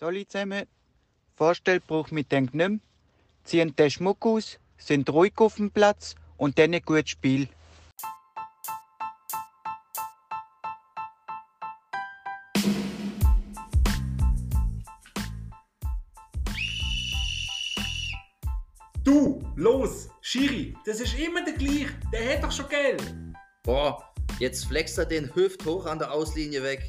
Alle zusammen, Vorstellbruch mit den Gnüm, ziehen den Schmuck aus, sind ruhig auf dem Platz und dann ein gutes Spiel. Du, los, Schiri, das ist immer der gleiche, der hat doch schon Geld. Boah, jetzt flext er den Hüft hoch an der Auslinie weg.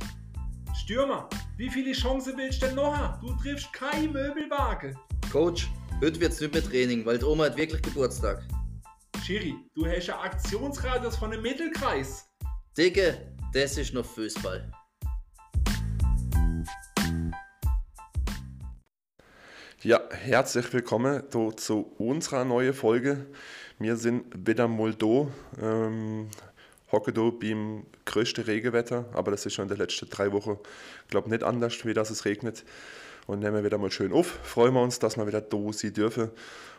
Stürmer, wie viele Chancen willst du denn noch haben? Du triffst kein Möbelwagen. Coach, heute wird's nicht mehr Training, weil die Oma hat wirklich Geburtstag. Schiri, du hast einen Aktionsradius von einem Mittelkreis. Digga, das ist noch Fußball. Ja, herzlich willkommen zu unserer neuen Folge. Wir sind wieder mal da, ähm, hier beim größten Regenwetter, aber das ist schon in den letzten drei Wochen, glaube nicht anders, wie das es regnet. Und nehmen wir wieder mal schön auf. Freuen wir uns, dass wir wieder da sein dürfen.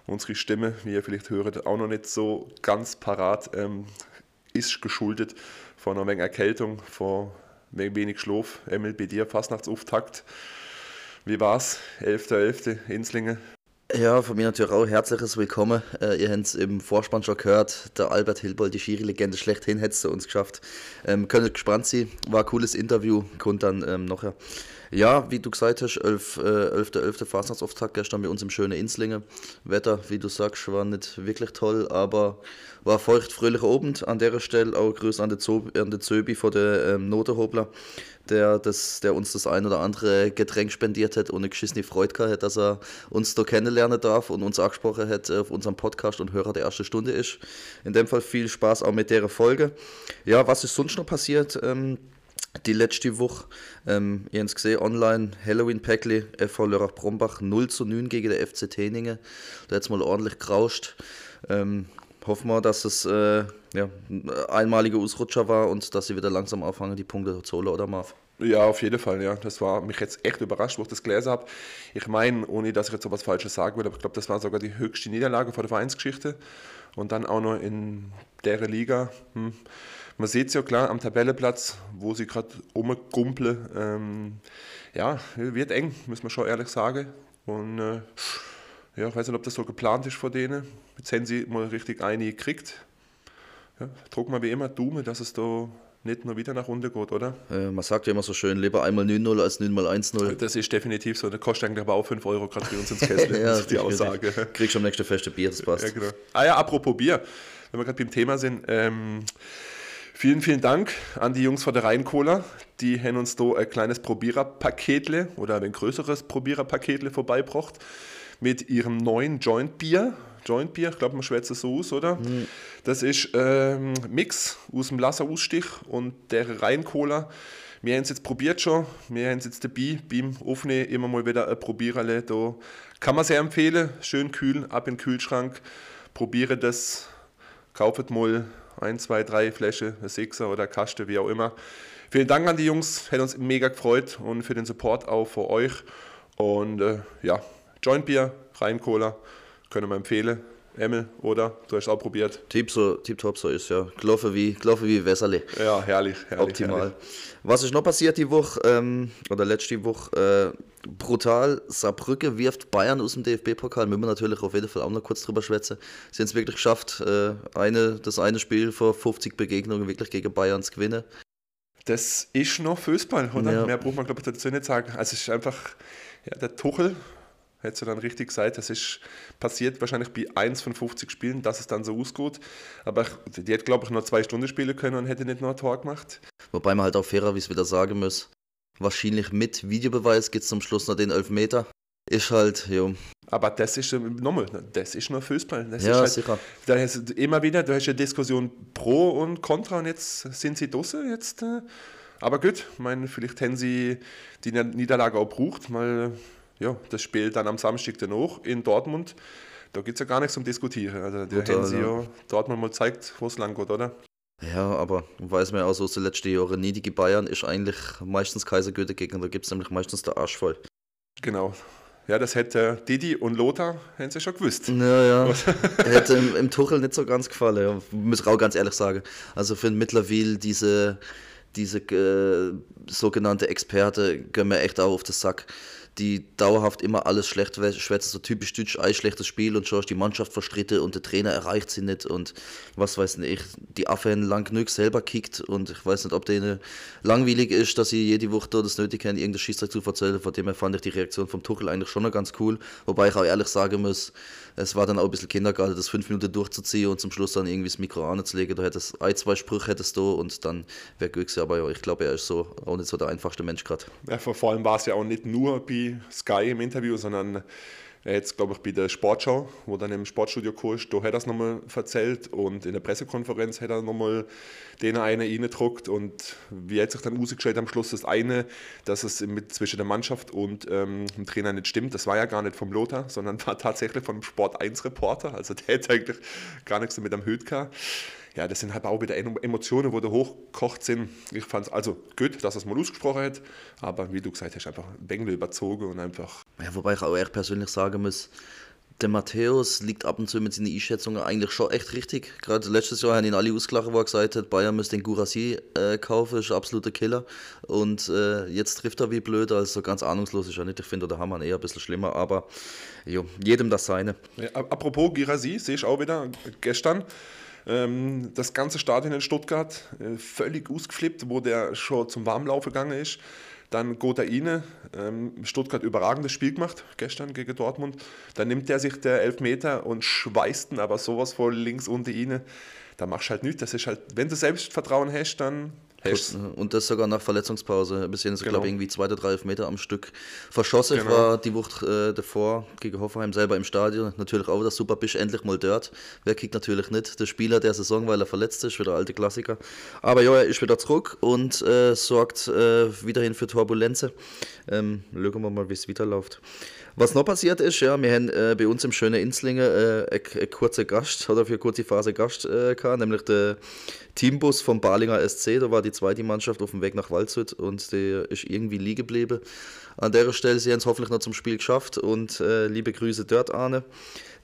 Unsere Stimme, wie ihr vielleicht hört, auch noch nicht so ganz parat, ähm, ist geschuldet von einer Menge Erkältung, von wenig Schlaf. Emil, bei dir Fastnachtsauftakt. Wie war's? 11.11. .11. Inslinge. Ja, von mir natürlich auch herzliches Willkommen. Äh, ihr habt es im Vorspann schon gehört, der Albert Hilbold, die Schiri-Legende schlechthin, hat es zu uns geschafft. Ähm, könnt gespannt sein, war ein cooles Interview, kommt dann ähm, nachher. Ja, wie du gesagt hast, 11. Äh, 11. 11. Fastnachtsauftakt gestern bei uns im schönen Inslinge. Wetter, wie du sagst, war nicht wirklich toll, aber war feucht, fröhlicher Abend. An der Stelle auch Grüße an den, Zob, an den Zöbi von der ähm, Notenhobler, der, der uns das ein oder andere Getränk spendiert hat und eine geschissene Freude gehabt hat, dass er uns da kennenlernen darf und uns angesprochen hat auf unserem Podcast und Hörer der ersten Stunde ist. In dem Fall viel Spaß auch mit der Folge. Ja, was ist sonst noch passiert? Ähm, die letzte Woche, ähm, ihr habt es gesehen, online, Halloween-Päckli, FV Lörrach Brombach 0 zu 9 gegen der FC Teningen. Da hat es mal ordentlich gerauscht. Ähm, hoffen wir, dass es äh, ja, ein einmaliger Ausrutscher war und dass sie wieder langsam anfangen, die Punkte zu holen, oder Marv? Ja, auf jeden Fall, ja. Das war mich jetzt echt überrascht, wo ich das gelesen habe. Ich meine, ohne dass ich jetzt so was Falsches sagen will, aber ich glaube, das war sogar die höchste Niederlage vor der Vereinsgeschichte. Und dann auch noch in der Liga. Hm. Man sieht es ja klar am Tabellenplatz, wo sie gerade rumgumpeln. Ähm, ja, wird eng, muss man schon ehrlich sagen. Und äh, ja, ich weiß nicht, ob das so geplant ist von denen. Jetzt haben sie mal richtig eine gekriegt. Ja, drucken wir wie immer Daumen, dass es da nicht nur wieder nach unten geht, oder? Äh, man sagt ja immer so schön, lieber einmal 9-0 als 9 mal 1-0. Das ist definitiv so. Das kostet eigentlich aber auch 5 Euro gerade für uns ins Kessel. ja, das ist die Aussage. Kriegst du am nächsten Feste Bier, das passt. Ja, genau. Ah ja, apropos Bier, wenn wir gerade beim Thema sind. Ähm, vielen, vielen Dank an die Jungs von der Rheinkohler. Die haben uns da ein kleines Probiererpaketle oder ein größeres Probiererpaketle vorbeigebracht mit ihrem neuen Joint-Bier. Joint-Bier, ich glaube, man schwätzt es so aus, oder? Mhm. Das ist ähm, Mix aus dem Lasserausstich und der Rheinkohler. Wir haben es jetzt probiert schon, wir haben es jetzt dabei, beim Aufnehmen immer mal wieder ein Probiererle. Da kann man sehr empfehlen, schön kühl, ab in den Kühlschrank, probiere das, kauft mal ein, zwei, drei Fläche, ein Sechser oder Kaste, wie auch immer. Vielen Dank an die Jungs, hat uns mega gefreut und für den Support auch für euch. Und äh, ja, Jointbier, Rheinkohler, können wir empfehlen. Emil, oder? Du hast auch probiert. Tip so, tipptopp so ist, ja. Gelaufen wie, gelaufen wie Wässerle. Ja, herrlich, herrlich. Optimal. Herrlich. Was ist noch passiert die Woche, ähm, oder letzte Woche? Äh, brutal, Saarbrücke wirft Bayern aus dem DFB-Pokal. Müssen wir natürlich auf jeden Fall auch noch kurz drüber schwätzen. Sie haben es wirklich geschafft, äh, eine, das eine Spiel vor 50 Begegnungen wirklich gegen Bayern zu gewinnen. Das ist noch Fußball, oder? Ja. Mehr braucht man, glaube ich, dazu nicht sagen. Also, es ist einfach, ja, der Tuchel, hättest du dann richtig gesagt, das ist passiert wahrscheinlich bei 1 von 50 Spielen, dass es dann so ausgeht. Aber die hätte, glaube ich, noch zwei Stunden spielen können und hätte nicht noch ein Tor gemacht. Wobei man halt auch fairer, wie es wieder sagen muss, wahrscheinlich mit Videobeweis geht es zum Schluss noch den Elfmeter. Ist halt, jo. Aber das ist nochmal, das ist nur Fußball. Das ja, ist halt, sicher. Da hast immer wieder, du hast eine Diskussion pro und contra und jetzt sind sie draußen. Jetzt, äh, aber gut, ich meine, vielleicht haben sie die Niederlage auch gebraucht, weil ja, das Spiel dann am Samstag danach in Dortmund, da gibt es ja gar nichts zum Diskutieren. Also da Gut, haben sie ja. Dortmund mal gezeigt, wo es lang geht, oder? Ja, aber weiß man ja auch so aus den letzten Jahren, nie die Bayern ist eigentlich meistens Kaisergöte gegen, da gibt es nämlich meistens der Arsch voll. Genau. Ja, das hätte Didi und Lothar hätten sie schon gewusst. Ja, ja. Hätte im, im Tuchel nicht so ganz gefallen, ja. muss ich auch ganz ehrlich sagen. Also für den mittlerweile diese, diese äh, sogenannte Experte gehen mir echt auch auf den Sack. Die dauerhaft immer alles schlecht schwätzen, so typisch deutsch, ein schlechtes Spiel und schon ist die Mannschaft verstritten und der Trainer erreicht sie nicht und was weiß ich, die Affen lang genug selber kickt und ich weiß nicht, ob denen langweilig ist, dass sie jede Woche das nötig haben, irgendein Schießtag zu erzählen, von dem her fand ich die Reaktion vom Tuchel eigentlich schon noch ganz cool, wobei ich auch ehrlich sagen muss, es war dann auch ein bisschen Kindergarten, das fünf Minuten durchzuziehen und zum Schluss dann irgendwie das Mikro anzulegen, da hättest ein, zwei Sprüche hättest du und dann wäre gut gewesen, aber ja, ich glaube, er ist so auch nicht so der einfachste Mensch gerade. Ja, vor allem war es ja auch nicht nur bei Sky im Interview, sondern Jetzt, glaube ich, bei der Sportschau, wo dann im Sportstudio kommst, da hat er das nochmal erzählt und in der Pressekonferenz hat er nochmal den eine reingedruckt und wie hat sich dann rausgestellt am Schluss das eine, dass es mit, zwischen der Mannschaft und ähm, dem Trainer nicht stimmt. Das war ja gar nicht vom Lothar, sondern war tatsächlich vom Sport 1 Reporter. Also der hat eigentlich gar nichts mit am gehabt ja, das sind halt auch wieder Emotionen, wo da hochkocht sind. Ich fand es also gut, dass er es mal ausgesprochen hat, aber wie du gesagt hast, einfach Bengel überzogen und einfach. Ja, wobei ich auch ehrlich persönlich sagen muss, der Matthäus liegt ab und zu mit seinen Einschätzungen eigentlich schon echt richtig. Gerade letztes Jahr haben ihn alle ausgelacht, wo er gesagt hat, Bayern müsste den Gurasi äh, kaufen, ist ein absoluter Killer. Und äh, jetzt trifft er wie blöd, also ganz ahnungslos ist er nicht. Ich finde, haben wir eher ein bisschen schlimmer, aber jo, jedem das seine. Ja, apropos Girasi, sehe ich auch wieder gestern ähm, das ganze Stadion in Stuttgart äh, völlig ausgeflippt, wo der schon zum Warmlaufen gegangen ist. Dann rein, ähm, Stuttgart überragendes Spiel gemacht, gestern gegen Dortmund. Dann nimmt er sich der Elfmeter und schweißt ihn aber sowas vor links unten rein. Da machst du halt nichts. Das ist halt, wenn du Selbstvertrauen hast, dann Hast. Und das sogar nach Verletzungspause. Bis jetzt, genau. glaube ich, irgendwie zwei oder drei Meter am Stück verschossen. Genau. War die Woche äh, davor gegen Hoffenheim selber im Stadion. Natürlich auch das super, bist endlich mal dort. Wer kickt natürlich nicht? Der Spieler der Saison, weil er verletzt ist, wieder alte Klassiker. Aber ja, er ist wieder zurück und äh, sorgt äh, wiederhin für Turbulenzen. Ähm, schauen wir mal, wie es wieder läuft. Was noch passiert ist, ja, wir haben äh, bei uns im schönen Inslingen äh, einen kurzen Gast, oder für eine kurze Phase Gast äh, gehabt, nämlich der Teambus vom Balinger SC. Da war die zweite Mannschaft auf dem Weg nach Waldshut und der ist irgendwie liegen geblieben. An der Stelle, sie haben es hoffentlich noch zum Spiel geschafft und äh, liebe Grüße dort, Arne.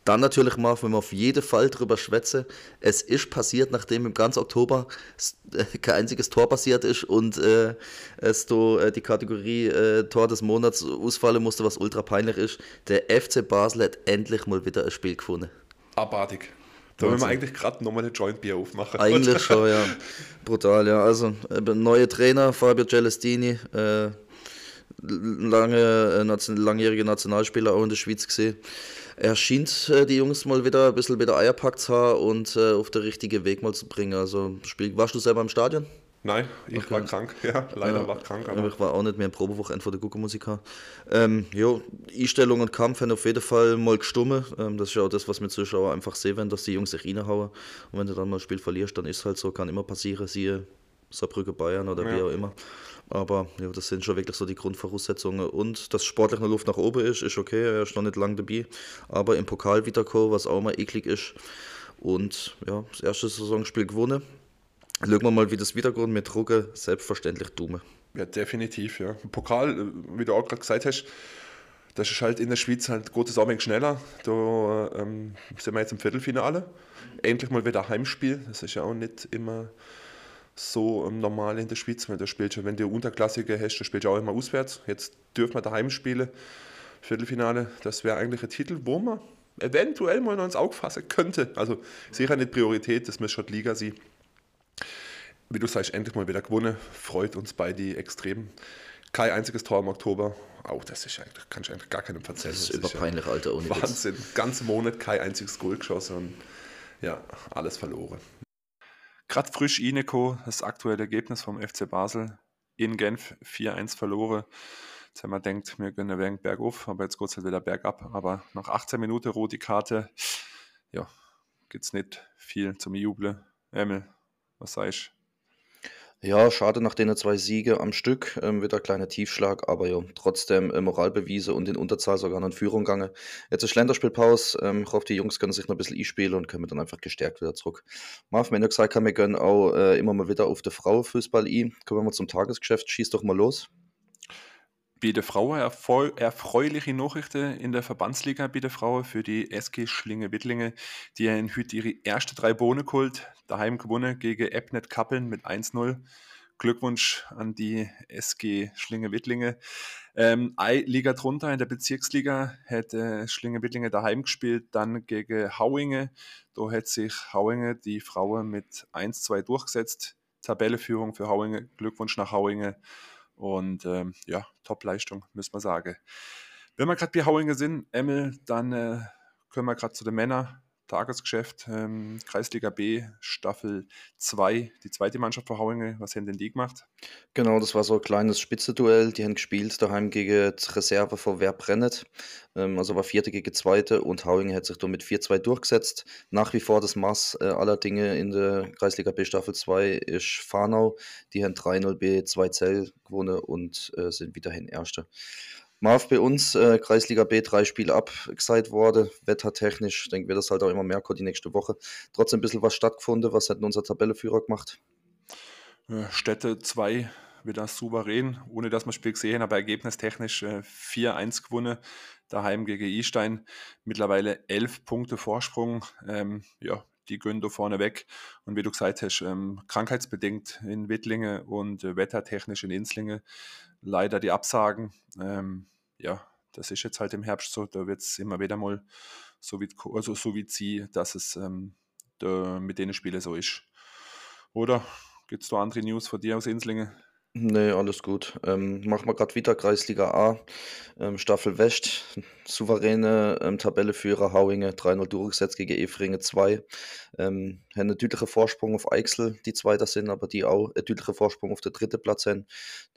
Dann natürlich mal, wenn wir auf jeden Fall drüber schwätzen, es ist passiert, nachdem im ganzen Oktober äh, kein einziges Tor passiert ist und äh, es do, äh, die Kategorie äh, Tor des Monats ausfallen musste, was ultra peinlich ist. Der FC Basel hat endlich mal wieder ein Spiel gefunden. Abartig. Da wollen wir eigentlich gerade nochmal eine Joint Bier aufmachen. Eigentlich schon, ja. Brutal, ja. Also, äh, neue Trainer, Fabio Celestini, äh, lange, langjährige Nationalspieler auch in der Schweiz gesehen er scheint äh, die Jungs mal wieder ein bisschen wieder Eierpackt zu haben und äh, auf den richtigen Weg mal zu bringen. Also, Spiel, warst du selber im Stadion? Nein, ich okay. war krank, ja, leider ja, war krank. Aber. Ich war auch nicht mehr im Probewochenende vor der Guckermusiker. Ähm, ja, Einstellung und Kampf haben auf jeden Fall mal gestummen. Ähm, das ist ja auch das, was wir Zuschauer einfach sehen, dass die Jungs sich reinhauen. Und wenn du dann mal ein Spiel verlierst, dann ist es halt so, kann immer passieren, siehe Saarbrücke Bayern oder ja. wie auch immer. Aber ja, das sind schon wirklich so die Grundvoraussetzungen. Und dass sportlich eine Luft nach oben ist, ist okay. Er ist noch nicht lange dabei. Aber im Pokal wiederkommen, was auch mal eklig ist. Und ja, das erste Saisonspiel gewonnen. Schauen wir mal, wie das wiedergeht mit Ruge. Selbstverständlich Dume. Ja, definitiv, ja. Pokal, äh, wie du auch gerade gesagt hast, das ist halt in der Schweiz halt geht es schneller. Da ähm, sind wir jetzt im Viertelfinale. Endlich mal wieder Heimspiel. Das ist ja auch nicht immer so ähm, normal in der Schweiz, weil da spielst du, wenn du Unterklassiker hast, da spielst du auch immer auswärts. Jetzt dürfen wir daheim spielen, Viertelfinale, das wäre eigentlich ein Titel, wo man eventuell mal noch ins Auge fassen könnte. Also sicher nicht Priorität, das muss schon die Liga sein. Wie du sagst, endlich mal wieder gewonnen, freut uns beide extrem. Kein einziges Tor im Oktober. Auch das ist eigentlich, kann ich eigentlich gar keinem erzählen. Das ist überpeinlich, ja Alter. Ohne Wahnsinn. Ganzen Monat kein einziges Goal geschossen und ja, alles verloren. Gerade frisch Ineco, das aktuelle Ergebnis vom FC Basel in Genf 4-1 verloren. Jetzt haben wir denkt, wir gönnen ein bergauf, aber jetzt geht es halt wieder bergab. Aber nach 18 Minuten rote Karte, ja, gibt es nicht viel zum Jubeln. Emil, was sagst du? Ja, schade nach den zwei Siege am Stück, ähm, wieder ein kleiner Tiefschlag, aber ja, trotzdem äh, Moralbewiese und in Unterzahl sogar noch in Führung gegangen. Jetzt ist Länderspielpause, ähm, ich hoffe, die Jungs können sich noch ein bisschen einspielen und können dann einfach gestärkt wieder zurück. Marv, wenn du gesagt hast, wir gönnen auch äh, immer mal wieder auf den Frauenfußball ein, kommen wir mal zum Tagesgeschäft, schieß doch mal los. Bei der Frauen erfreuliche Nachrichten in der Verbandsliga bei der Frauen für die SG Schlinge-Wittlinge. Die haben heute ihre ersten drei Bohnen geholt, daheim gewonnen gegen Ebnet Kappeln mit 1-0. Glückwunsch an die SG Schlinge-Wittlinge. Ähm, eine Liga drunter in der Bezirksliga hätte Schlinge-Wittlinge daheim gespielt, dann gegen Hauinge. Da hätte sich Hauinge, die Frauen, mit 1-2 durchgesetzt. Tabelleführung für Hauinge. Glückwunsch nach Hauinge. Und ähm, ja, Top-Leistung, müssen wir sagen. Wenn wir gerade bei Hauinge sind, Emmel, dann äh, können wir gerade zu den Männern Tagesgeschäft, ähm, Kreisliga B, Staffel 2, die zweite Mannschaft von Hauinge. Was haben denn die gemacht? Genau, das war so ein kleines Spitzenduell. Die haben gespielt daheim gegen die Reserve von Werbrennet. Ähm, also war Vierte gegen Zweite und Hauinge hat sich da mit 4-2 durchgesetzt. Nach wie vor das Maß äh, aller Dinge in der Kreisliga B Staffel 2 ist Farnau. Die haben 3-0 B 2 Zell gewonnen und äh, sind weiterhin Erste. Marv bei uns, äh, Kreisliga B, drei Spiele abgeseit worden, wettertechnisch, denken wir das halt auch immer mehr die nächste Woche. Trotzdem ein bisschen was stattgefunden, was hat denn unser Tabelleführer gemacht? Äh, Städte 2 wieder souverän, ohne dass wir Spiel gesehen aber ergebnistechnisch äh, 4-1 gewonnen, daheim gegen Istein, mittlerweile 11 Punkte Vorsprung, ähm, ja, die gönnen da vorne weg. Und wie du gesagt hast, ähm, krankheitsbedingt in Wittlinge und äh, wettertechnisch in Inslinge leider die Absagen. Ähm, ja, das ist jetzt halt im Herbst so, da wird es immer wieder mal so wie, also so wie sie, dass es ähm, da mit denen Spielen so ist. Oder gibt es da andere News von dir aus Inslinge? Nee, alles gut. Ähm, machen wir gerade wieder Kreisliga A, ähm, Staffel West, souveräne ähm, Tabelleführer Hauinge 3-0 durchgesetzt gegen Efringe 2. Ähm, haben einen deutlichen Vorsprung auf Eichsel, die Zweiter sind, aber die auch einen deutlichen Vorsprung auf der dritten Platz haben,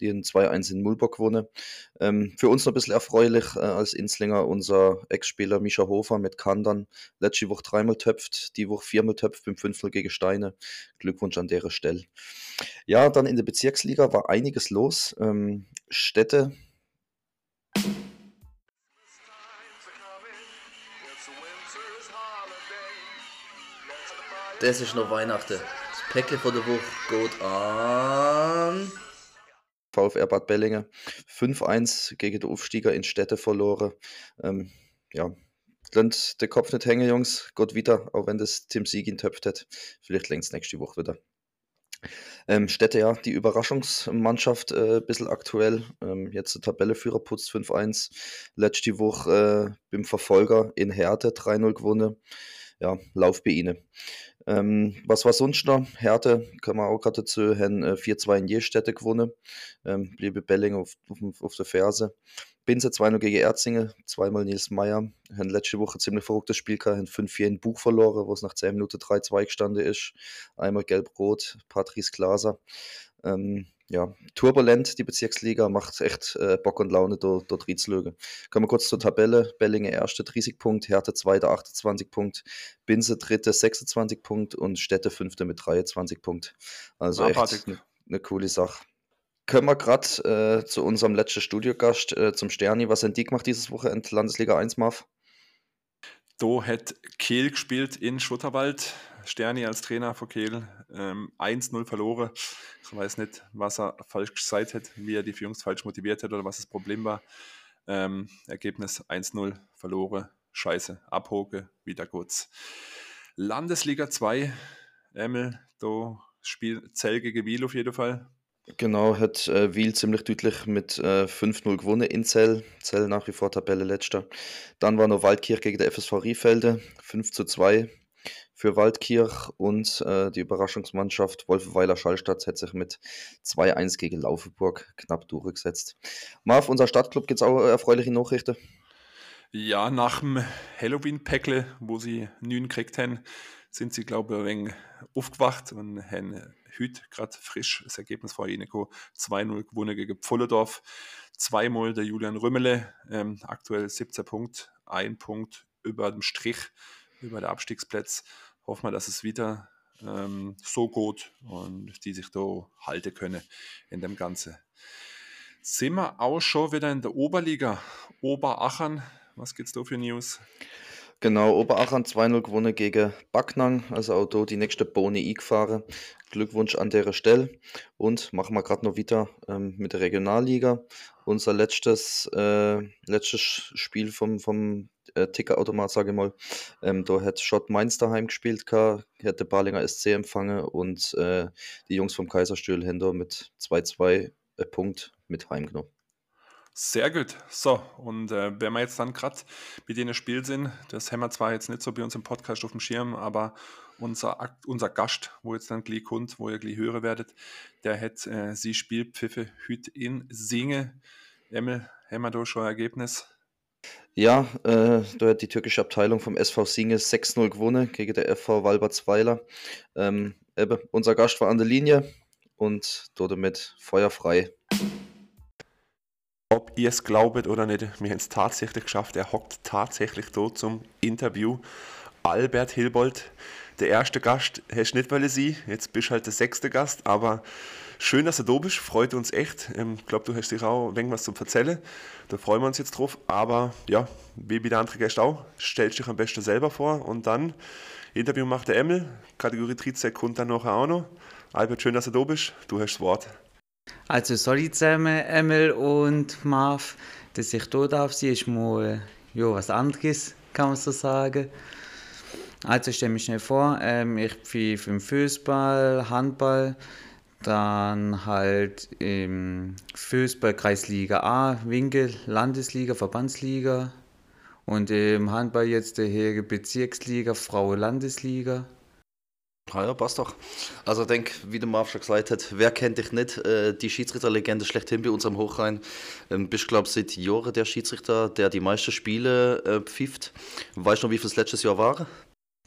die in 2-1 in Mulburg gewonnen. Ähm, für uns noch ein bisschen erfreulich äh, als Inslinger unser Ex-Spieler Mischa Hofer mit Kandern. Letzte Woche dreimal töpft, die Woche viermal töpft beim Fünftel gegen Steine. Glückwunsch an der Stelle. Ja, dann in der Bezirksliga war einiges los. Ähm, Städte. Das ist noch Weihnachten. Das Päckchen von der Woche geht an. VfR Bad Bellinge 5-1 gegen den Aufsteiger in Städte verloren. Ähm, ja, lasst den Kopf nicht hängen, Jungs. Gott wieder, auch wenn das Tim Sieg ihn töpft hat. Vielleicht längst nächste Woche wieder. Ähm, Städte ja, die Überraschungsmannschaft äh, ein bisschen aktuell. Ähm, jetzt der Tabelleführer putzt 5-1. Letzte Woche äh, beim Verfolger in Härte 3-0 gewonnen. Ja, Lauf bei ihnen. Ähm, was war sonst noch? Härte, kann man auch gerade dazu, äh, 4-2 in Jestädte gewonnen. Ähm, bliebe Belling auf, auf, auf der Ferse. Binze 2-0 gegen Erzinge, zweimal Nils Meyer. Haben letzte Woche ein ziemlich verrücktes Spiel gehabt, haben 5-4 in Buch verloren, wo es nach 10 Minuten 3-2 gestanden ist. Einmal Gelb-Rot, Patrice Glaser. Ähm, ja, turbulent, die Bezirksliga, macht echt äh, Bock und Laune, dort, dort reinzulögen. Kommen wir kurz zur Tabelle. Bellinge erste 30 Punkt, Härte zweite 28 Punkt, Binse dritte 26 Punkt und Städte fünfte mit 23 Punkt. Also Ah, echt eine ne coole Sache. Können wir gerade äh, zu unserem letzten Studiogast, äh, zum Sterni, was haben die gemacht dieses Wochenende, Landesliga 1, Marv? Da hat Kehl gespielt in Schutterwald. Sterni als Trainer von Kehl. Ähm, 1-0 verloren. Ich weiß nicht, was er falsch gesagt hat, wie er die Jungs falsch motiviert hat oder was das Problem war. Ähm, Ergebnis 1-0 verloren. Scheiße. Abhoke, wieder kurz. Landesliga 2. Emil, da spielt Zell gegen Wiel auf jeden Fall. Genau, hat äh, Wiel ziemlich deutlich mit äh, 5-0 gewonnen in Zell. Zell nach wie vor Tabelle letzter. Dann war noch Waldkirch gegen der FSV Riefelde, 5 zu 2 für Waldkirch und äh, die Überraschungsmannschaft Wolfenweiler Schallstadt hat sich mit 2-1 gegen Laufenburg knapp durchgesetzt. Marv, unser Stadtclub gibt es auch erfreuliche Nachrichten. Ja, nach dem Halloween-Päckle, wo sie neun gekriegt haben, sind sie, glaube ich, ein wenig aufgewacht und haben heute gerade frisch das Ergebnis vor ihnen 2-0 gewonnen gegen Pfullendorf. Zweimal der Julian Rümmele, ähm, aktuell 17 Punkte, ein Punkt über dem Strich, über der Abstiegsplatz. Hoffen wir, dass es wieder ähm, so gut und die sich da halten können in dem Ganzen. Sind wir auch schon wieder in der Oberliga, Oberachern. Was gibt's da für News? Genau, Oberachern 2-0 gewonnen gegen Backnang, also auch da die nächste Bohne eingefahren. Glückwunsch an der Stelle. Und machen wir gerade noch weiter ähm, mit der Regionalliga. unser letztes, äh, letztes Spiel vom, vom äh, Tickerautomat, sage ich mal. Ähm, da hat Schott Mainz daheim gespielt, hätte Balinger SC empfangen und äh, die Jungs vom Kaiserstuhl da mit 2-2 äh, Punkt mit heimgenommen. Sehr gut. So, und äh, wenn wir jetzt dann gerade mit denen Spiel sind, das haben wir zwar jetzt nicht so bei uns im Podcast auf dem Schirm, aber unser, unser Gast, wo jetzt dann gleich kommt, wo ihr gleich hören werdet, der hat äh, sie Spielpfiffe heute in Singe. Emil, haben wir da schon ein Ergebnis? Ja, äh, da hat die türkische Abteilung vom SV Singe 6-0 gewonnen gegen der FV Walbertsweiler. Ähm, eben, unser Gast war an der Linie und damit feuerfrei ihr es glaubt oder nicht, wir haben es tatsächlich geschafft. Er hockt tatsächlich dort zum Interview. Albert Hilbold, der erste Gast, hast du nicht weil sie, jetzt bist du halt der sechste Gast, aber schön, dass du da bist, freut uns echt. Ich ähm, glaube, du hast dich auch irgendwas zum Erzählen, da freuen wir uns jetzt drauf, aber ja, wie bei der andere Gäste auch, stellst dich am besten selber vor und dann Interview macht der Emil, Kategorie 13 kommt dann nachher auch noch. Albert, schön, dass du da bist, du hast das Wort. Also sorry zusammen, Emil und Marv, dass ich hier darf sein, ist mal ja, was anderes, kann man so sagen. Also stelle mich schnell vor, ähm, ich pfeife im Fußball, Handball, dann halt im Fußball Kreisliga A, Winkel, Landesliga, Verbandsliga und im Handball jetzt der Hege Bezirksliga, Frauen Landesliga. Ah ja, passt doch. Also ich denke, wie der Marv schon gesagt hat, wer kennt dich nicht? Äh, die Schiedsrichterlegende schlechthin bei unserem Hochrhein. Ähm, bist, glaube ich, seit Jahren der Schiedsrichter, der die meisten Spiele äh, pfifft. Weißt du noch, wie viel es letztes Jahr waren?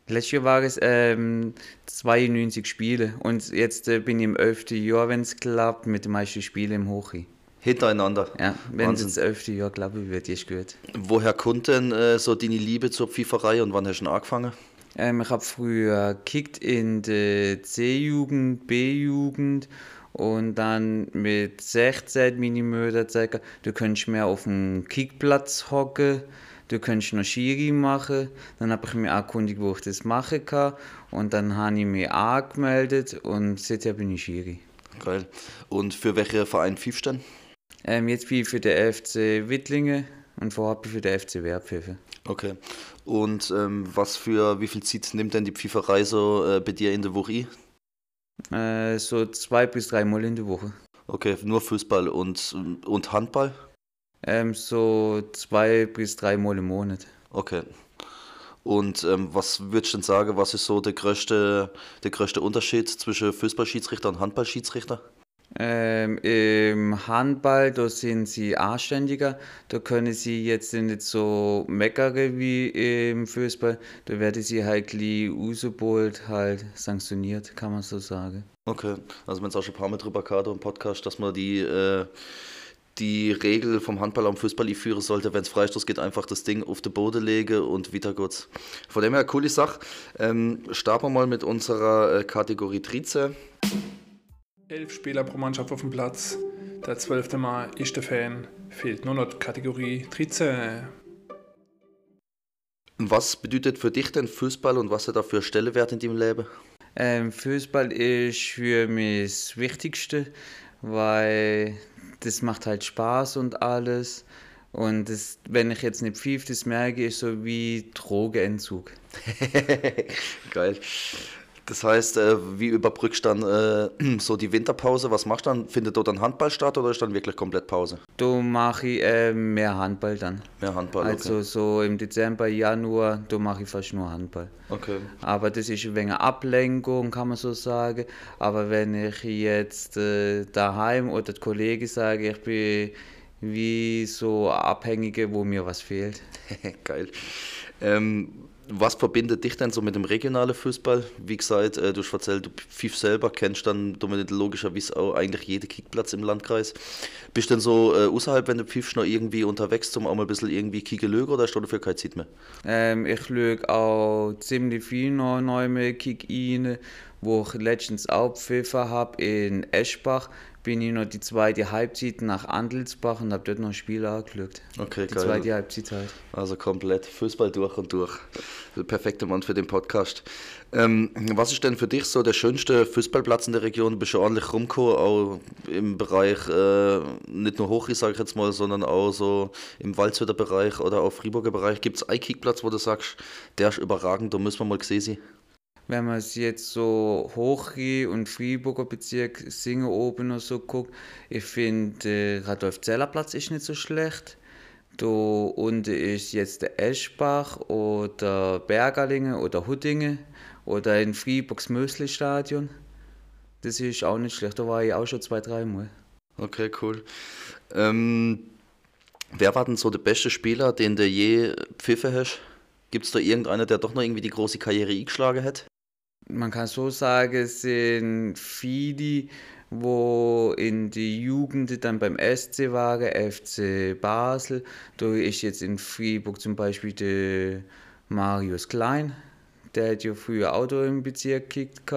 Letztes Jahr waren es ähm, 92 Spiele und jetzt äh, bin ich im 11. Jahr, wenn es klappt, mit den meisten Spielen im Hochri. Hintereinander? Ja, wenn es das 11. Jahr, glaube ich, wird, ist gut. Woher kommt denn äh, so deine Liebe zur Pfifferei und wann hast du angefangen? Ähm, ich habe früher gekickt in der C-Jugend, B-Jugend und dann mit 16 meine Mutter sagen, du könntest mehr auf dem Kickplatz hocken, du könntest noch Schiri machen. Dann habe ich mich erkundigt, wo ich das machen kann und dann habe ich mich angemeldet und seither bin ich Schiri. Geil. Und für welchen Verein pfiffst du? Ähm, jetzt bin ich für den FC Wittlingen und vorher bin ich für den FC Werpfiffe. Okay. Und ähm, was für, wie viel Zeit nimmt denn die Pfifferei so äh, bei dir in der Woche Äh, so zwei bis drei Mal in der Woche. Okay, nur Fußball und, und Handball? Ähm, so zwei bis drei Mal im Monat. Okay. Und ähm, was würdest du denn sagen, was ist so der größte, der größte Unterschied zwischen Fußballschiedsrichter und Handballschiedsrichter? Ähm, Im Handball, da sind sie anständiger, da können sie jetzt nicht so meckern wie im Fußball, da werden sie halt rausgeholt, halt sanktioniert, kann man so sagen. Okay, also wenn es auch schon ein paar Mal drüber gehabt im Podcast, dass man die, äh, die Regel vom Handball am Fußball führen sollte, wenn es Freistoß geht, einfach das Ding auf den Boden legen und wieder geht's. Von dem her, coole Sache. Ähm, starten wir mal mit unserer äh, Kategorie 13. Elf Spieler pro Mannschaft auf dem Platz. Der zwölfte Mal ist der Fan. Fehlt nur noch Kategorie 13. Was bedeutet für dich denn Fußball und was hat er für Stellenwert in deinem Leben? Ähm, Fußball ist für mich das Wichtigste, weil das macht halt Spaß und alles. Und das, wenn ich jetzt nicht pfiff, das merke ich so wie Drogenentzug. Geil. Das heißt, äh, wie überbrückst du dann äh, so die Winterpause? Was machst du dann? Findet dort dann Handball statt oder ist dann wirklich komplett Pause? Da mache ich äh, mehr Handball dann. Mehr Handball, okay. Also so im Dezember, Januar, da mache ich fast nur Handball. Okay. Aber das ist ein wenig Ablenkung, kann man so sagen. Aber wenn ich jetzt äh, daheim oder die Kollegen sage, ich bin wie so Abhängige, wo mir was fehlt. Geil. Ähm, was verbindet dich denn so mit dem regionalen Fußball? Wie gesagt, äh, du hast erzählt, du pfiff selber, kennst dann damit logischerweise auch eigentlich jeden Kickplatz im Landkreis. Bist du denn so äh, außerhalb, wenn du pfiffst, noch irgendwie unterwegs, zum auch mal ein bisschen irgendwie kicken oder hast du dafür keine Zeit mehr? Ähm, ich löge auch ziemlich viel noch neue Kick rein, wo ich letztens auch pfiffen habe in Eschbach bin ich noch die zweite Halbzeit nach Andelsbach und habe dort noch ein Spiel angeschaut. Okay, Die geil. zweite Halbzeit halt. Also komplett Fußball durch und durch. Der perfekte Mann für den Podcast. Ähm, was ist denn für dich so der schönste Fußballplatz in der Region? Du bist ja ordentlich rumgekommen, auch im Bereich, äh, nicht nur Hochri, sage ich jetzt mal, sondern auch so im Waldshütter Bereich oder auch Friburger Bereich. Gibt es einen Kickplatz, wo du sagst, der ist überragend, da müssen wir mal gesehen sein? Wenn man es jetzt so Hochri und Friburger Bezirk Singen oben noch so guckt, ich finde, äh, Radolf-Zeller-Platz ist nicht so schlecht. Da unten ist jetzt der Eschbach oder Bergerlinge oder Huddinge oder in Friburgs Mösli-Stadion. Das ist auch nicht schlecht, da war ich auch schon zwei, dreimal. Okay, cool. Ähm, wer war denn so der beste Spieler, den du je pfiffen hast? Gibt es da irgendeiner, der doch noch irgendwie die große Karriere eingeschlagen hat? Man kann so sagen, es sind viele, wo in die Jugend dann beim SC waren, FC Basel. Da ist jetzt in Freiburg zum Beispiel der Marius Klein, der hat ja früher Auto im Bezirk gekickt.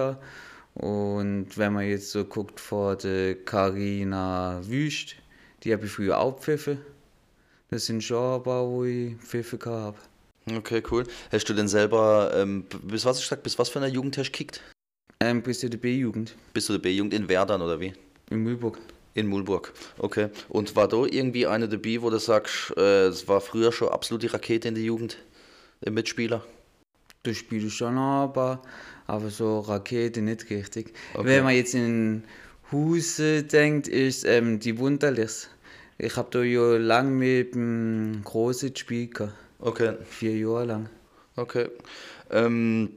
Und wenn man jetzt so guckt vor der Karina Wüst, die habe ich früher auch pfiffen. Das sind schon ein paar, wo ich pfiffen habe. Okay, cool. Hast du denn selber, ähm, bis was ich sag, bis was für eine Jugend hast du gekickt? Ähm, bist du der B-Jugend Bist du der B-Jugend in Werdern oder wie? in Mühlburg? In Mulburg. Okay. Und war da irgendwie eine dabei, wo du sagst, äh, es war früher schon absolut die Rakete in der Jugend, der Mitspieler? Da spiele ich schon aber, aber so Rakete nicht richtig. Okay. Wenn man jetzt in Huse denkt, ist ähm, die Wunderlichs. Ich habe da ja lang mit dem Großen gespielt. Okay, vier Jahre lang. okay. Ähm,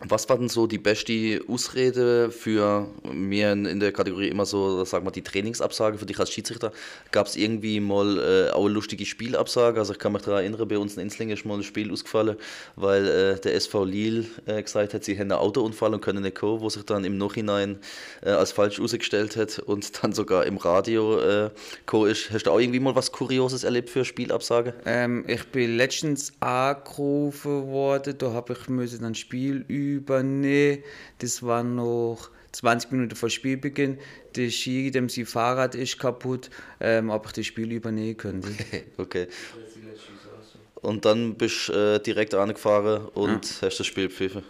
was war denn so die beste Ausrede für mir in, der Kategorie immer so, sag mal, die Trainingsabsage für dich als Schiedsrichter? Gab es irgendwie mal äh, auch eine lustige Spielabsage? Also ich kann mich daran erinnern, bei uns in Inzlingen ist mal ein Spiel ausgefallen, weil äh, der SV Lille äh, gesagt hat, sie hätten einen Autounfall und können nicht kommen, wo sich dann im Nachhinein äh, als falsch ausgestellt hat und dann sogar im Radio äh, gekommen ist. Hast du auch irgendwie mal was Kurioses erlebt für Spielabsage? Ähm, ich bin letztens angerufen worden, da habe ich müssen ein Spiel übernehmen. Das war noch 20 Minuten vor Spielbeginn. Der Ski, dem sein Fahrrad ist kaputt, ähm, ob ich das Spiel übernehmen könnte. Okay. Und dann bist du äh, direkt angefahren und hast das Spiel gepfiffen.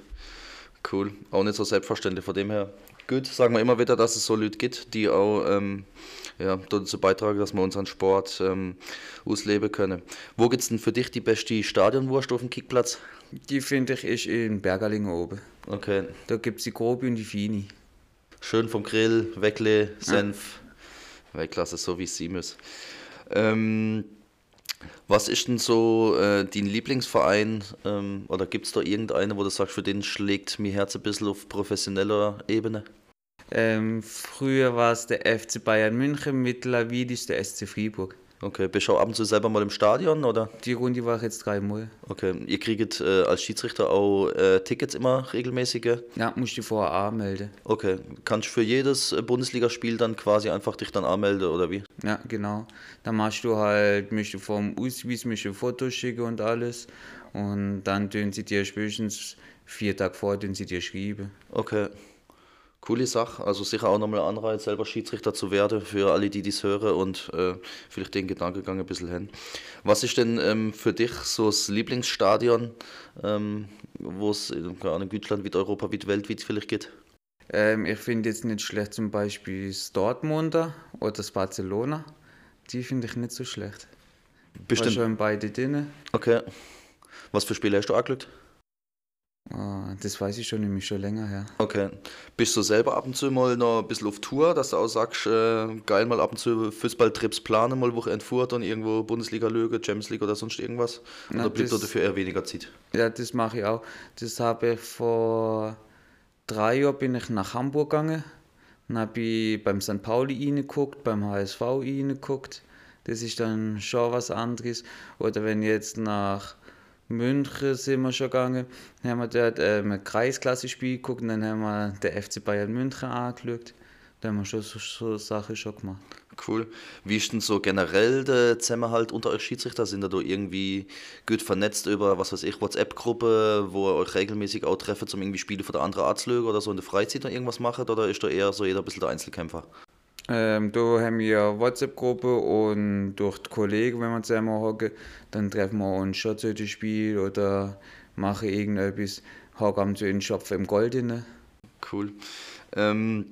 Cool. Auch nicht so selbstverständlich von dem her. Gut, sagen wir immer wieder, dass es so Leute gibt, die auch ähm, ja, dazu beitragen, dass wir unseren Sport ähm, ausleben können. Wo gibt es denn für dich die beste Stadionwurst auf dem Kickplatz? Die finde ich ist in Bergerlingen oben. Okay. Da gibt es die grobe und die Fini. Schön vom Grill, Weckle, Senf. Weltklasse, so wie es sein muss. Ähm, was ist denn so äh, dein Lieblingsverein? Ähm, oder gibt es da irgendeinen, wo du sagst, für den schlägt mir Herz ein bisschen auf professioneller Ebene? Ähm, früher war es der FC Bayern München, mittlerweile ist der SC Freiburg. Okay, bist du ab und zu selber mal im Stadion, oder? Die Runde war ich jetzt dreimal. Okay, ihr kriegt äh, als Schiedsrichter auch äh, Tickets immer regelmäßige? Ja, musst du vorher anmelden. Okay, kannst du für jedes äh, Bundesligaspiel dann quasi einfach dich dann anmelden, oder wie? Ja, genau. Dann machst du halt, musst du vom Ausweis musst du ein Foto schicken und alles. Und dann tun sie dir spätestens vier Tage vor, tun sie dir schreiben. Okay. Coole Sache. Also sicher auch nochmal ein Anreiz, selber Schiedsrichter zu werden für alle, die dies hören und äh, vielleicht den Gedankengang ein bisschen hin. Was ist denn ähm, für dich so das Lieblingsstadion, ähm, wo es in keine Ahnung, Deutschland, wie Europa, wie weltweit vielleicht geht? Ähm, ich finde jetzt nicht schlecht zum Beispiel das Dortmunder oder das Barcelona. Die finde ich nicht so schlecht. War Bestimmt. schon beide drin. Okay. Was für Spiele hast du angeschaut? Ah, das weiß ich schon, nämlich schon länger her. Okay. Bist du selber ab und zu mal noch ein bisschen auf Tour, dass du auch sagst, äh, geil mal ab und zu Fußballtrips planen, mal Woche entfuhrt und irgendwo Bundesliga Löge, Champions League oder sonst irgendwas? Na, oder bleibt das- da dafür eher weniger Zeit? Ja, das mache ich auch. Das habe ich vor drei Jahren bin ich nach Hamburg gegangen. Dann habe ich beim St. Pauli reingeguckt, beim HSV reingeguckt. Das ist dann schon was anderes. Oder wenn jetzt nach München sind wir schon gegangen, dann haben wir dort ähm, ein Kreisklasse-Spiel geguckt und dann haben wir den FC Bayern München angeschaut. Da haben wir schon so, so Sachen schon gemacht. Cool. Wie ist denn so generell der Zusammenhalt unter euch Schiedsrichter? Sind ihr da irgendwie gut vernetzt über, was weiß ich, WhatsApp-Gruppe, wo ihr euch regelmäßig auch trefft, um irgendwie Spiele von der anderen Art zu oder so in der Freizeit noch irgendwas macht? Oder ist da eher so jeder ein bisschen der Einzelkämpfer? Ähm, da haben wir eine WhatsApp-Gruppe und durch die Kollegen, wenn wir zusammen hocken, dann treffen wir uns schon zu dem Spiel oder machen irgendetwas, hocken zu den Schopf im Gold. Cool. Ähm,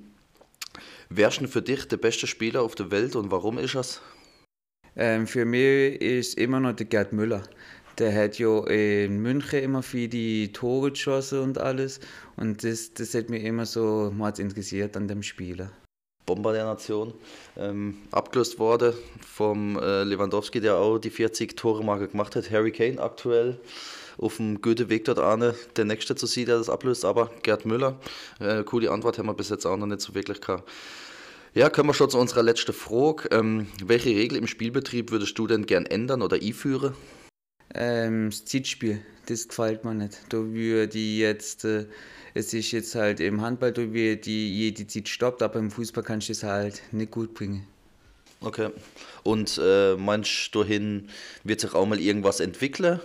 wer ist denn für dich der beste Spieler auf der Welt und warum ist das? Ähm, für mich ist immer noch der Gerd Müller. Der hat ja in München immer viele Tore geschossen und alles. Und das, das hat mich immer so mal interessiert an dem Spieler. Bomber der Nation, ähm, abgelöst wurde vom äh, Lewandowski, der auch die 40 Tore Marke gemacht hat. Harry Kane aktuell auf dem guten Weg dort an, der nächste zu sehen, der das ablöst, aber Gerd Müller. Äh, coole Antwort haben wir bis jetzt auch noch nicht so wirklich gehabt. Ja, kommen wir schon zu unserer letzten Frage. Ähm, welche Regel im Spielbetrieb würdest du denn gern ändern oder einführen? Ähm, das Zeitspiel, das gefällt mir nicht. Da würde ich jetzt, äh, es ist jetzt halt im Handball, da wird die, jede Zeit stoppt, aber im Fußball kannst du das halt nicht gut bringen. Okay. Und äh, meinst du hin, wird sich auch mal irgendwas entwickeln?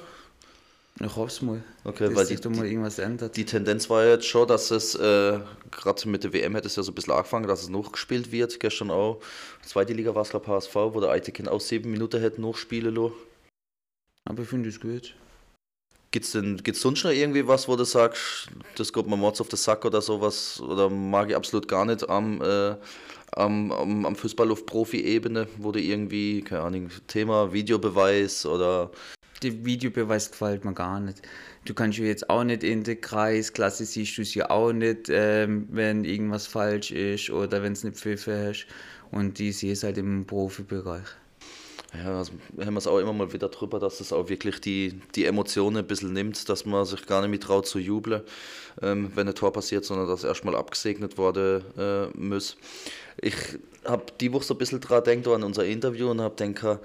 Ich hoffe es mal, Okay, dass weil sich die, da mal die, irgendwas ändert. die Tendenz war jetzt schon, dass es, äh, gerade mit der WM hätte es ja so ein bisschen angefangen, dass es noch gespielt wird. Gestern auch, zweite Liga war es, glaube HSV, wo der Eitekin auch sieben Minuten hätte noch spielen lassen. aber ich finde es gut. Gibt es denn gibt's sonst noch irgendwie was, wo du sagst, das geht mir Mords auf den Sack oder sowas? Oder mag ich absolut gar nicht am, äh, am, am, am Fußball auf Profi-Ebene, wo du irgendwie, keine Ahnung, Thema Videobeweis oder. Der Videobeweis gefällt mir gar nicht. Du kannst ja jetzt auch nicht in der Kreisklasse siehst du es ja auch nicht, ähm, wenn irgendwas falsch ist oder wenn es nicht Pfiffe hast. Und die sehe es halt im Profibereich. Ja, also haben wir es auch immer mal wieder drüber, dass es auch wirklich die, die Emotionen ein bisschen nimmt, dass man sich gar nicht mehr traut zu jubeln, ähm, wenn ein Tor passiert, sondern dass erstmal abgesegnet worden äh, muss. Ich habe die Woche so ein bisschen dran gedacht an unser Interview und habe gedacht,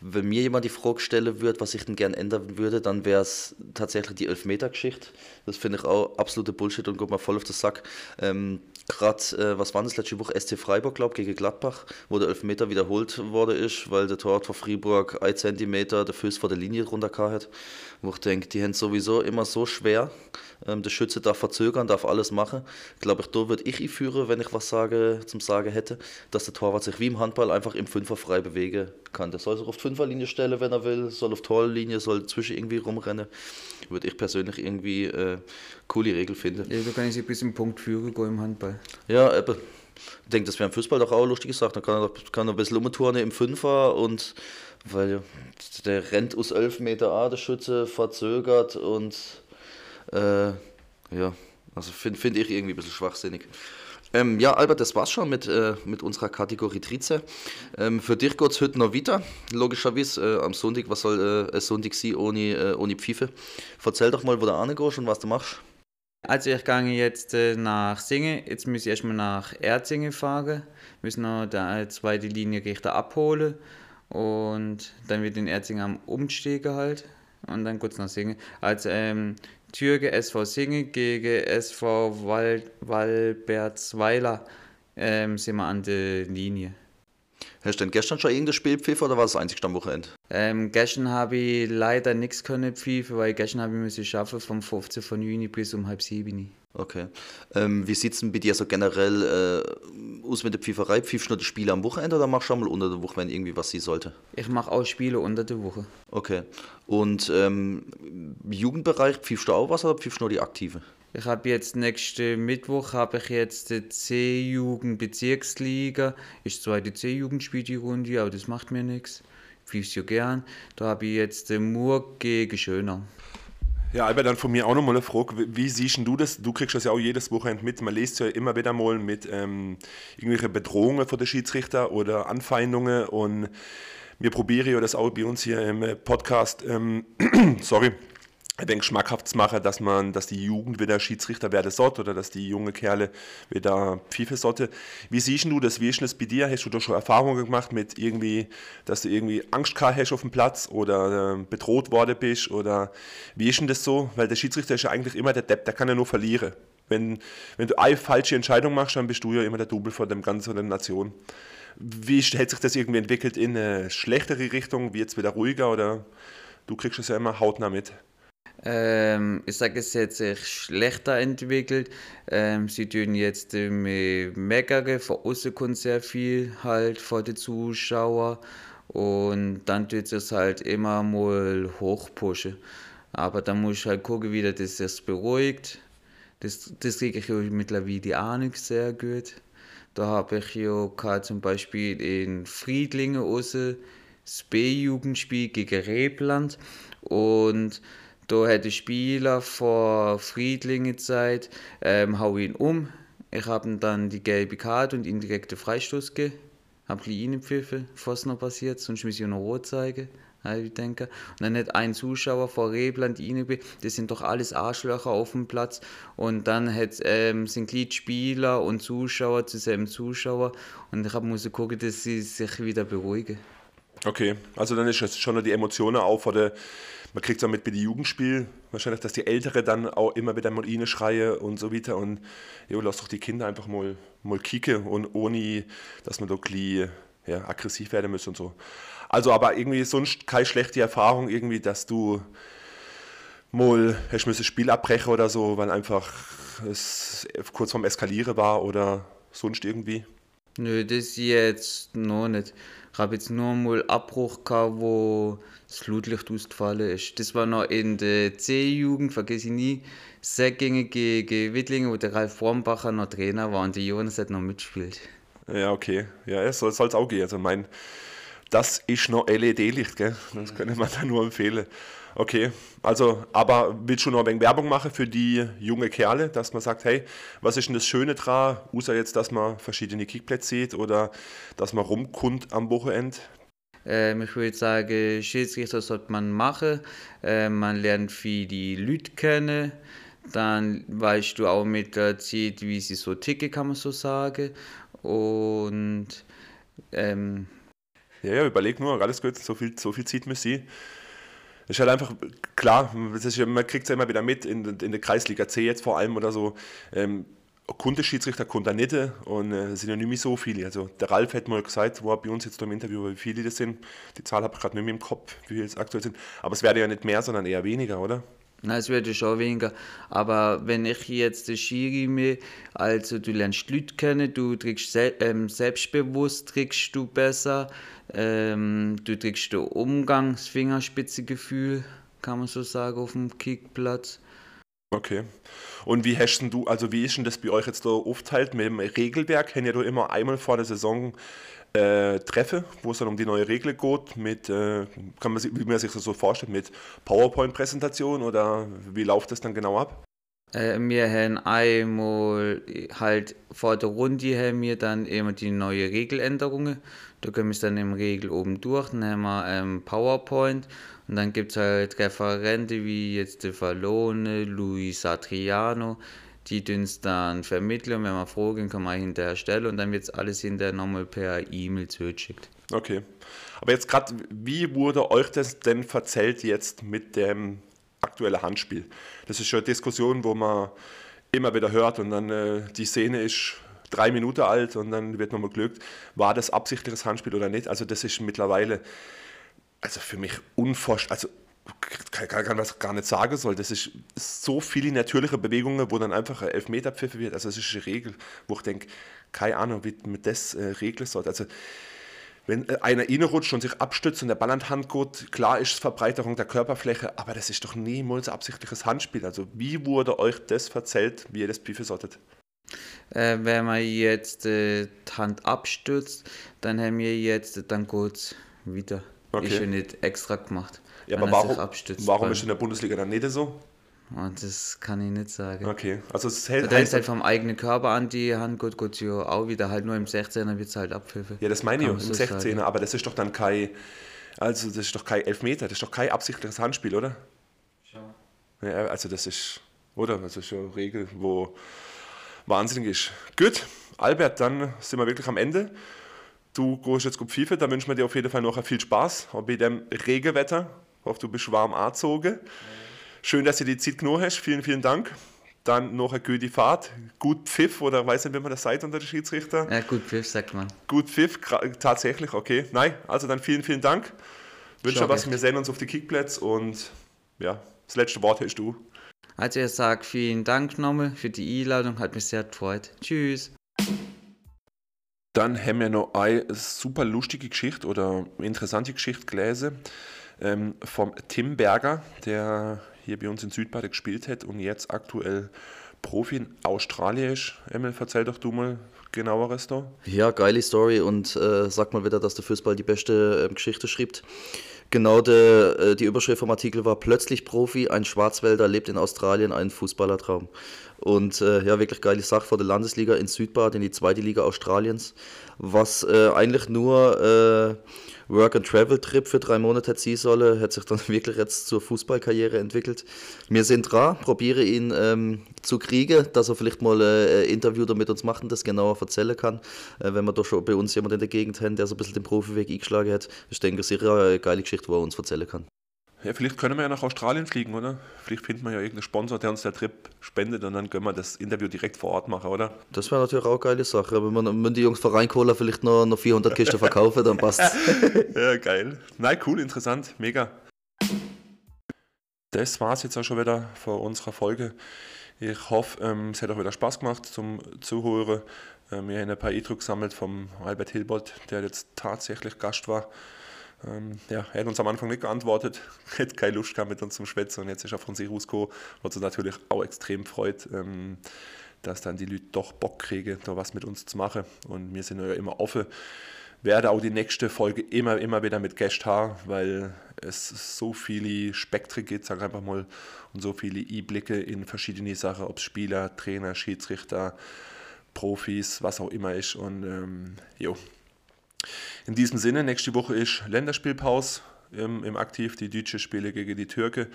wenn mir jemand die Frage stellen würde, was ich denn gern ändern würde, dann wäre es tatsächlich die Elfmeter-Geschichte. Das finde ich auch absolute Bullshit und geht mir voll auf den Sack. Ähm, Gerade, äh, was war das letzte Woche? SC Freiburg, glaube ich, gegen Gladbach, wo der Elfmeter wiederholt worden ist, weil der Torwart von Freiburg ein Zentimeter der Fuß vor der Linie runter hat. Wo ich denke, die haben sowieso immer so schwer. Ähm, der Schütze darf verzögern, darf alles machen. Glaube ich, da würde ich einführen, wenn ich was sage, zum Sagen hätte, dass der Torwart sich wie im Handball einfach im Fünfer frei bewegen kann. Der soll sich auf Fünferlinie stellen, wenn er will, soll auf Torlinie, soll zwischen irgendwie rumrennen. Würde ich persönlich irgendwie äh, coole Regel finden. Ja, da kann ich sich bis zum Punkt führen gehen im Handball. Ja, eben. Ich denke, das wäre im Fußball doch auch eine lustige Sache. Da kann er, doch- kann er ein bisschen umturnen im Fünfer und weil der rennt aus 11 Meter an, der Schütze verzögert und äh, ja, also finde find ich irgendwie ein bisschen schwachsinnig. Ähm, ja, Albert, das war's schon mit, äh, mit unserer Kategorie Trize. Ähm, für dich geht's heute noch weiter, logischerweise. Äh, am Sonntag, was soll äh, ein Sonntag sein ohne, äh, ohne Pfeife? Erzähl doch mal, wo du angehst und was du machst. Also ich gehe jetzt äh, nach Singen, jetzt muss ich erstmal nach Erzingen fahren, müssen noch die zweite Linie Richter abholen und dann wird in Erzingen am Umsteigen halt und dann kurz nach Singen. Also ähm, Türke SV Singen gegen SV Wal Walbertsweiler ähm, sind wir an der Linie. Hast du denn gestern schon irgendein Spiel pfiffen oder war das einzig am Wochenende? Ähm, gestern habe ich leider nichts können pfeifen, weil gestern habe ich müssen schaffen vom 15 von Juni bis um halb sieben. Okay. Ähm, wie sieht es denn bei dir so generell äh, aus mit der Pfeiferei? Pfiffst du nur die Spiele am Wochenende oder machst du auch mal unter der Woche, wenn irgendwie was sein sollte? Ich mache auch Spiele unter der Woche. Okay. Und ähm, im Jugendbereich pfiffst du auch was oder pfiffst du nur die Aktive? Ich habe jetzt nächsten Mittwoch habe ich jetzt die C-Jugend Bezirksliga. Ist zwar die C-Jugend spielt die Runde, aber das macht mir nichts. Ich pfiff's ja gern. Da habe ich jetzt den Murg gegen Schönau. Ja, Albert, dann von mir auch nochmal eine Frage. Wie- siehst du das? Du kriegst das ja auch jedes Wochenende mit. Man liest ja immer wieder mal mit ähm, irgendwelchen Bedrohungen von der Schiedsrichter oder Anfeindungen. Und wir probieren ja das auch bei uns hier im Podcast, ähm, sorry, ein wenig schmackhaft zu machen, dass man, dass die Jugend wieder Schiedsrichter werden sollte oder dass die junge Kerle wieder pfeifen sollte. Wie siehst du das? Wie ist das bei dir? Hast du da schon Erfahrungen gemacht mit irgendwie, dass du irgendwie Angst gehabt hast auf dem Platz oder ähm, bedroht worden bist oder wie ist denn das so? Weil der Schiedsrichter ist ja eigentlich immer der Depp, der kann ja nur verlieren. Wenn, wenn du eine falsche Entscheidung machst, dann bist du ja immer der Double von dem ganzen der Nation. Wie hat sich das irgendwie entwickelt in eine schlechtere Richtung? Wird es wieder ruhiger oder du kriegst es ja immer hautnah mit? Ähm, ich sage, es hat sich schlechter entwickelt. Ähm, sie tun jetzt äh, meckern, von außen kommt sehr viel halt vor den Zuschauern und dann tut es halt immer mal hochpushen. Aber dann muss ich halt gucken, wie das sich beruhigt. Das, das kriege ich mittlerweile die Ahnung sehr gut. Da habe ich ja zum Beispiel in Friedlingen außen das B-Jugendspiel gegen Rebland und da hat der Spieler vor Friedlinge Zeit, ähm, hau ihn um. Ich habe ihm dann die gelbe Karte und indirekte Freistoß gegeben. Hab ihn gepfiffen, was noch passiert, sonst muss ich noch rot zeigen. Ich denke. Und dann hat ein Zuschauer vor Rebland reingegangen, das sind doch alles Arschlöcher auf dem Platz. Und dann hat, ähm, sind Gliedspieler und Zuschauer zusammen Zuschauer. Und ich musste gucken, dass sie sich wieder beruhigen. Okay, also dann ist schon noch die Emotionen auf oder man kriegt es auch mit bei den Jugendspielen, wahrscheinlich, dass die Ältere dann auch immer wieder mal rein schreien und so weiter und jo, lass doch die Kinder einfach mal, mal kicken und ohne, dass man da gleich, ja, aggressiv werden muss und so. Also aber irgendwie sonst keine schlechte Erfahrung irgendwie, dass du mal hast das Spiel abbrechen oder so, weil einfach es kurz vorm Eskalieren war oder sonst irgendwie? Nö, das jetzt noch nicht. Ich habe jetzt nur mal Abbruch gehabt, wo das Flutlicht ausgefallen ist. Das war noch in der C-Jugend, vergesse ich nie. Säckgänge gegen Wittlingen, wo der Ralf Wormbacher noch Trainer war und der Jonas hat noch mitgespielt. Ja, okay. Ja, es soll es auch gehen. Also mein, das ist noch LED-Licht, gell? Das könnte man da nur empfehlen. Okay, also, aber willst du noch ein wenig Werbung machen für die junge Kerle, dass man sagt, hey, was ist denn das Schöne dran, außer jetzt, dass man verschiedene Kickplätze sieht oder dass man rumkommt am Wochenende? Ähm, ich würde sagen, Schiedsrichter sollte man machen. Ähm, man lernt viel die Leute kennen. Dann weißt du auch mit der Zeit, wie sie so ticken, kann man so sagen. Und ähm, ja, ja, überleg nur, alles gut, so viel, so viel Zeit muss sie ist halt einfach klar, ist, man kriegt es ja immer wieder mit, in, in der Kreisliga C jetzt vor allem oder so. Ähm, Kundenschiedsrichter nicht und äh, sind ja nicht mehr so viele. Also der Ralf hat mal gesagt, wo er bei uns jetzt im Interview, wie viele das sind. Die Zahl habe ich gerade nicht mehr im Kopf, wie viele es aktuell sind. Aber es werden ja nicht mehr, sondern eher weniger, oder? Nein, es wird schon weniger. Aber wenn ich jetzt den Schiri mir, also du lernst Leute kennen, du trickst se ähm, selbstbewusst, trickst du besser, ähm, du kriegst den Umgangsfingerspitzegefühl, kann man so sagen, auf dem Kickplatz. Okay. Und wie hast du, also wie ist denn das bei euch jetzt da aufteilt mit dem Regelwerk? Haben ja du immer einmal vor der Saison äh, Treffe, wo es dann um die neue Regel geht, mit, äh, kann man, wie man sich das so vorstellt, mit PowerPoint-Präsentation oder wie läuft das dann genau ab? Äh, wir haben einmal halt vor der Runde haben wir dann immer die neue Regeländerungen. Da können wir dann im Regel oben durch, dann haben wir ähm, PowerPoint und dann gibt es halt Referente wie jetzt der Fallone, Luis Adriano, die uns dann vermitteln und wenn wir fragen, kann man hinterher stellen und dann wird alles hinterher nochmal per E-Mail zugeschickt. Okay. Aber jetzt gerade, wie wurde euch das denn verzählt jetzt mit dem aktuellen Handspiel? Das ist schon eine Diskussion, wo man immer wieder hört und dann äh, die Szene ist drei Minuten alt und dann wird nochmal glückt, war das absichtliches Handspiel oder nicht. Also das ist mittlerweile, also für mich unvorstellbar, also kann, kann, kann was gar nicht sagen soll. Das ist so viele natürliche Bewegungen, wo dann einfach ein Elfmeter pfiffen wird. Also das ist eine Regel, wo ich denke, keine Ahnung, wie man das äh, regeln soll. Also wenn äh, einer reinrutscht und sich abstützt und der Ball an die Hand geht, klar ist es Verbreiterung der Körperfläche, aber das ist doch niemals absichtliches Handspiel. Also wie wurde euch das verzählt, wie ihr das pfiffen solltet? Äh, wenn man jetzt äh, die Hand abstürzt, dann haben wir jetzt, dann kurz wieder. Okay. Ist ja nicht extra gemacht. Ja, aber warum, warum ist in der Bundesliga dann nicht so? Oh, das kann ich nicht sagen. Okay, also es hält. Da ist halt vom eigenen Körper an die Hand, gut, gut, ja, auch wieder halt nur im 16er wird es halt abpfiffen. Ja, das meine ich, im so 16er, sagen. aber das ist doch dann kein, also das ist doch kein Elfmeter, das ist doch kein absichtliches Handspiel, oder? Schau. Ja, also das ist, oder? Das ist schon eine Regel, wo wahnsinnig ist. Gut, Albert, dann sind wir wirklich am Ende. Du gehst jetzt gut FIFA, da wünschen wir dir auf jeden Fall noch viel Spaß, auch bei dem Regenwetter. Ich hoffe, du bist warm angezogen. Schön, dass du die Zeit genommen hast. Vielen, vielen Dank. Dann noch eine gute Fahrt. Gut Pfiff, oder weiß nicht, wie man das sagt unter den Schiedsrichter? Ja, gut Pfiff, sagt man. Gut Pfiff, tatsächlich, okay. Nein, also dann vielen, vielen Dank. Wünsche was, wir sehen uns auf die Kickplätze und ja, das letzte Wort hast du. Also ich sage vielen Dank nochmal für die Einladung, hat mich sehr gefreut. Tschüss. Dann haben wir noch eine super lustige Geschichte oder interessante Geschichte gelesen ähm, vom Tim Berger, der hier bei uns in Südbade gespielt hat und jetzt aktuell Profi in Australien ist. Emil, erzähl doch du mal genaueres da. Ja, geile Story und äh, sag mal wieder, dass der Fußball die beste äh, Geschichte schreibt. Genau, de, äh, die Überschrift vom Artikel war Plötzlich Profi, ein Schwarzwälder lebt in Australien einen Fußballertraum. Und äh, ja, wirklich geile Sache vor der Landesliga in Südbad, in die zweite Liga Australiens, was äh, eigentlich nur äh, Work-and-Travel-Trip für drei Monate ziehen solle, hat sich dann wirklich jetzt zur Fußballkarriere entwickelt. Wir sind dran, probiere ihn ähm, zu kriegen, dass er vielleicht mal äh, ein Interview da mit uns machen, das genauer erzählen kann, äh, wenn wir doch schon bei uns jemanden in der Gegend haben, der so ein bisschen den Profiweg eingeschlagen hat. Ich denke, ist eine geile Geschichte, wo er uns erzählen kann. Ja, vielleicht können wir ja nach Australien fliegen, oder? Vielleicht finden wir ja irgendeinen Sponsor, der uns der Trip spendet und dann können wir das Interview direkt vor Ort machen, oder? Das wäre natürlich auch eine geile Sache. Wenn man wenn die Jungs von Rheinkohler vielleicht noch, noch 400 Kisten verkaufen, dann passt Ja, geil. Nein, cool, interessant, mega. Das war es jetzt auch schon wieder von unserer Folge. Ich hoffe, ähm, es hat auch wieder Spaß gemacht zum Zuhören. Ähm, wir haben ein paar Eindrücke gesammelt vom Albert Hilbold, der jetzt tatsächlich Gast war. Ähm, ja, er hat uns am Anfang nicht geantwortet, hätte keine Lust gehabt mit uns zum Schwätzen und jetzt ist er von sich rausgekommen, was uns natürlich auch extrem freut, ähm, dass dann die Leute doch Bock kriegen, da was mit uns zu machen und wir sind ja immer offen. Werde auch die nächste Folge immer, immer wieder mit Gästen haben, weil es so viele Spektren gibt, sag einfach mal, und so viele Einblicke in verschiedene Sachen, ob es Spieler, Trainer, Schiedsrichter, Profis, was auch immer ist. Und ähm, jo, in diesem Sinne, nächste Woche ist Länderspielpause im, im Aktiv. Die Deutsche spiele gegen die Türke.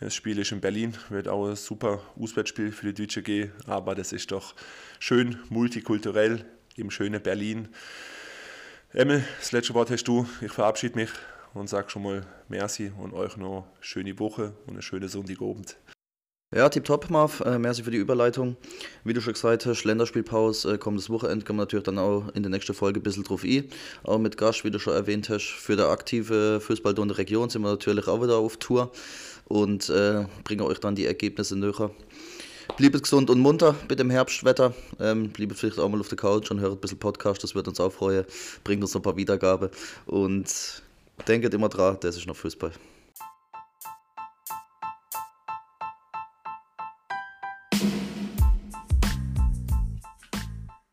Das Spiel ist in Berlin, wird auch ein super Auswärtsspiel für die Deutsche gehen, aber das ist doch schön multikulturell im schönen Berlin. Emil, das letzte Wort hast du. Ich verabschiede mich und sage schon mal Merci und euch noch eine schöne Woche und eine schöne Sonntagabend. Ja, tipptopp, Marv. Äh, merci für die Überleitung. Wie du schon gesagt hast, Länderspielpause, äh, kommendes Wochenende, kommen wir natürlich dann auch in der nächsten Folge ein bisschen drauf ein. Auch mit Gast, wie du schon erwähnt hast, für der aktive Fußball in der Region sind wir natürlich auch wieder auf Tour und äh, bringen euch dann die Ergebnisse näher. Bliebet gesund und munter mit dem Herbstwetter. Ähm, bliebet vielleicht auch mal auf der Couch und hört ein bisschen Podcast, das wird uns auch freuen. Bringt uns noch ein paar Wiedergaben und denkt immer dran, das ist noch Fußball.